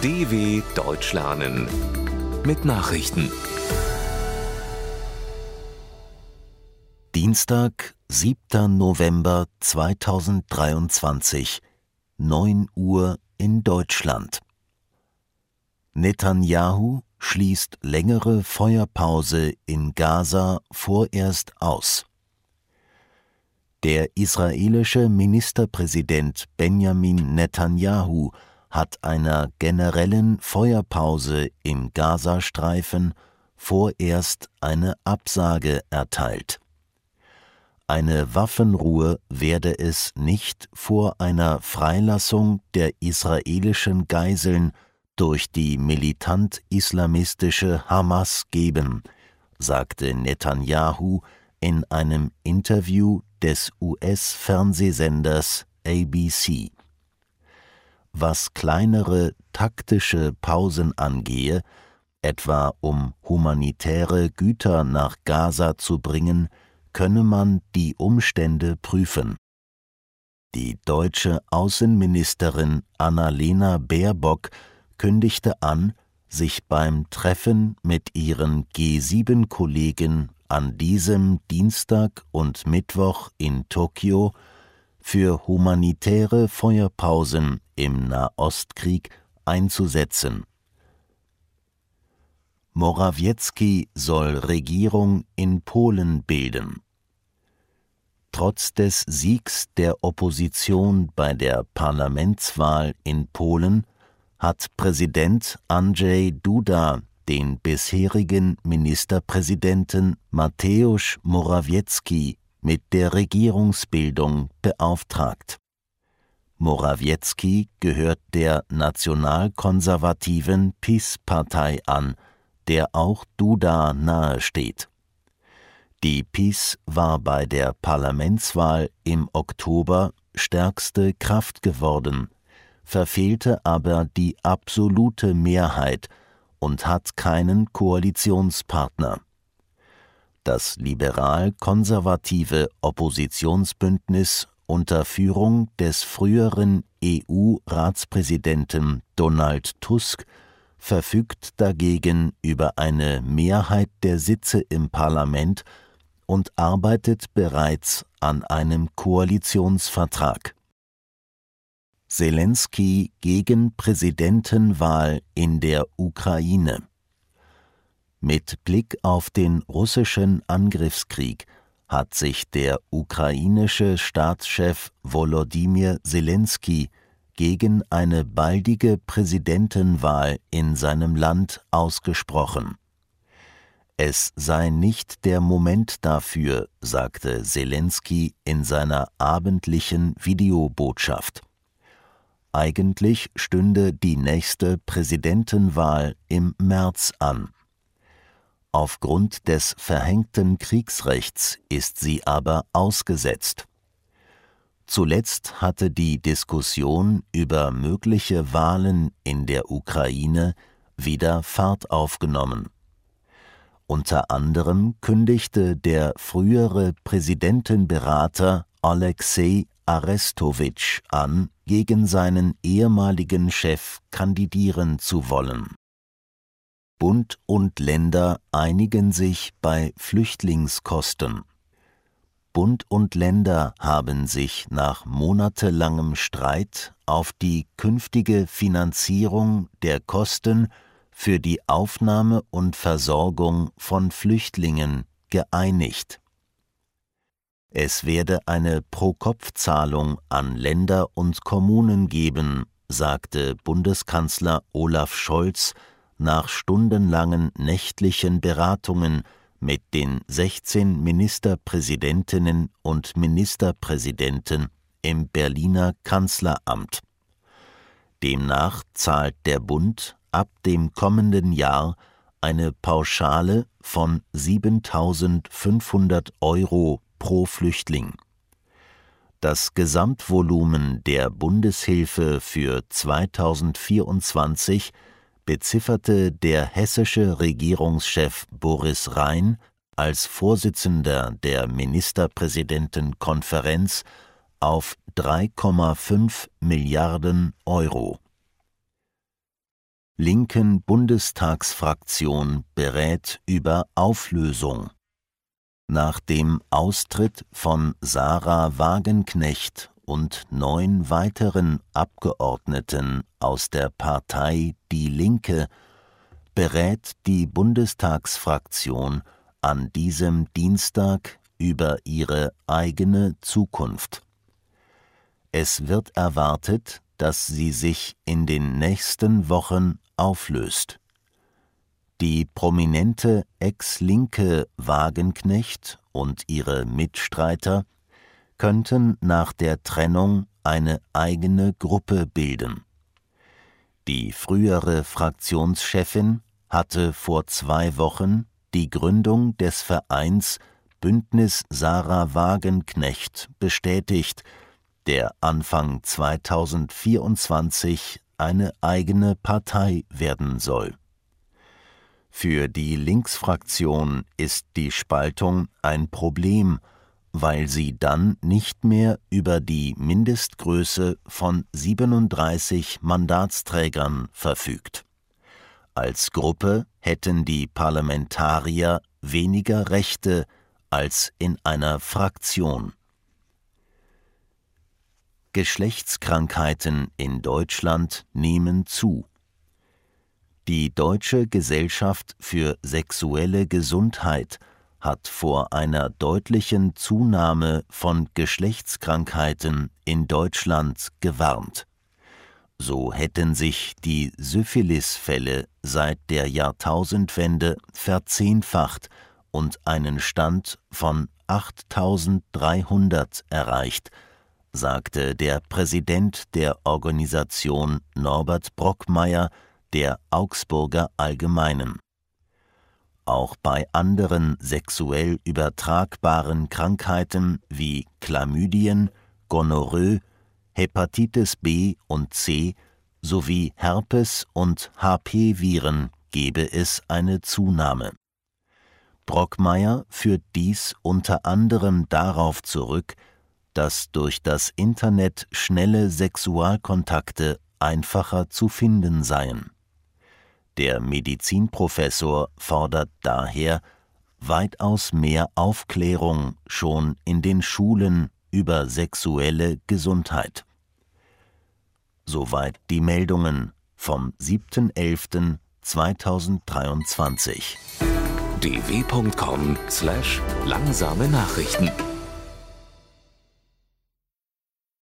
DW Deutsch lernen mit Nachrichten. Dienstag, 7. November 2023, 9 Uhr in Deutschland. Netanyahu schließt längere Feuerpause in Gaza vorerst aus. Der israelische Ministerpräsident Benjamin Netanyahu hat einer generellen Feuerpause im Gazastreifen vorerst eine Absage erteilt. Eine Waffenruhe werde es nicht vor einer Freilassung der israelischen Geiseln durch die militant-islamistische Hamas geben, sagte Netanyahu in einem Interview des US-Fernsehsenders ABC. Was kleinere taktische Pausen angehe, etwa um humanitäre Güter nach Gaza zu bringen, könne man die Umstände prüfen. Die deutsche Außenministerin Annalena Baerbock kündigte an, sich beim Treffen mit ihren G7-Kollegen an diesem Dienstag und Mittwoch in Tokio für humanitäre Feuerpausen im Nahostkrieg einzusetzen. Morawiecki soll Regierung in Polen bilden. Trotz des Siegs der Opposition bei der Parlamentswahl in Polen hat Präsident Andrzej Duda den bisherigen Ministerpräsidenten Mateusz Morawiecki mit der Regierungsbildung beauftragt. Morawiecki gehört der nationalkonservativen PiS-Partei an, der auch Duda nahesteht. Die PiS war bei der Parlamentswahl im Oktober stärkste Kraft geworden, verfehlte aber die absolute Mehrheit und hat keinen Koalitionspartner. Das liberal-konservative Oppositionsbündnis unter Führung des früheren EU-Ratspräsidenten Donald Tusk verfügt dagegen über eine Mehrheit der Sitze im Parlament und arbeitet bereits an einem Koalitionsvertrag. Zelensky gegen Präsidentenwahl in der Ukraine. Mit Blick auf den russischen Angriffskrieg hat sich der ukrainische Staatschef Volodymyr Zelensky gegen eine baldige Präsidentenwahl in seinem Land ausgesprochen. Es sei nicht der Moment dafür, sagte Zelensky in seiner abendlichen Videobotschaft. Eigentlich stünde die nächste Präsidentenwahl im März an. Aufgrund des verhängten Kriegsrechts ist sie aber ausgesetzt. Zuletzt hatte die Diskussion über mögliche Wahlen in der Ukraine wieder Fahrt aufgenommen. Unter anderem kündigte der frühere Präsidentenberater Alexei Arestowitsch an, gegen seinen ehemaligen Chef kandidieren zu wollen. Bund und Länder einigen sich bei Flüchtlingskosten. Bund und Länder haben sich nach monatelangem Streit auf die künftige Finanzierung der Kosten für die Aufnahme und Versorgung von Flüchtlingen geeinigt. Es werde eine Pro-Kopf-Zahlung an Länder und Kommunen geben, sagte Bundeskanzler Olaf Scholz nach stundenlangen nächtlichen Beratungen mit den 16 Ministerpräsidentinnen und Ministerpräsidenten im Berliner Kanzleramt. Demnach zahlt der Bund ab dem kommenden Jahr eine Pauschale von 7500 Euro pro Flüchtling. Das Gesamtvolumen der Bundeshilfe für 2024 bezifferte der hessische Regierungschef Boris Rhein als Vorsitzender der Ministerpräsidentenkonferenz auf 3,5 Milliarden Euro linken Bundestagsfraktion berät über Auflösung. Nach dem Austritt von Sarah Wagenknecht und neun weiteren Abgeordneten aus der Partei Die Linke berät die Bundestagsfraktion an diesem Dienstag über ihre eigene Zukunft. Es wird erwartet, dass sie sich in den nächsten Wochen auflöst. Die prominente Ex-Linke Wagenknecht und ihre Mitstreiter könnten nach der Trennung eine eigene Gruppe bilden. Die frühere Fraktionschefin hatte vor zwei Wochen die Gründung des Vereins Bündnis Sarah Wagenknecht bestätigt, der Anfang 2024 eine eigene Partei werden soll. Für die Linksfraktion ist die Spaltung ein Problem, weil sie dann nicht mehr über die Mindestgröße von 37 Mandatsträgern verfügt. Als Gruppe hätten die Parlamentarier weniger Rechte als in einer Fraktion. Geschlechtskrankheiten in Deutschland nehmen zu. Die Deutsche Gesellschaft für sexuelle Gesundheit hat vor einer deutlichen Zunahme von Geschlechtskrankheiten in Deutschland gewarnt. So hätten sich die Syphilisfälle seit der Jahrtausendwende verzehnfacht und einen Stand von 8300 erreicht, sagte der Präsident der Organisation Norbert Brockmeier der Augsburger Allgemeinen. Auch bei anderen sexuell übertragbaren Krankheiten wie Chlamydien, Gonorrhoe, Hepatitis B und C sowie Herpes und HP-Viren gebe es eine Zunahme. Brockmeier führt dies unter anderem darauf zurück, dass durch das Internet schnelle Sexualkontakte einfacher zu finden seien. Der Medizinprofessor fordert daher weitaus mehr Aufklärung schon in den Schulen über sexuelle Gesundheit. Soweit die Meldungen vom 7.11.2023. dw.com/langsame Nachrichten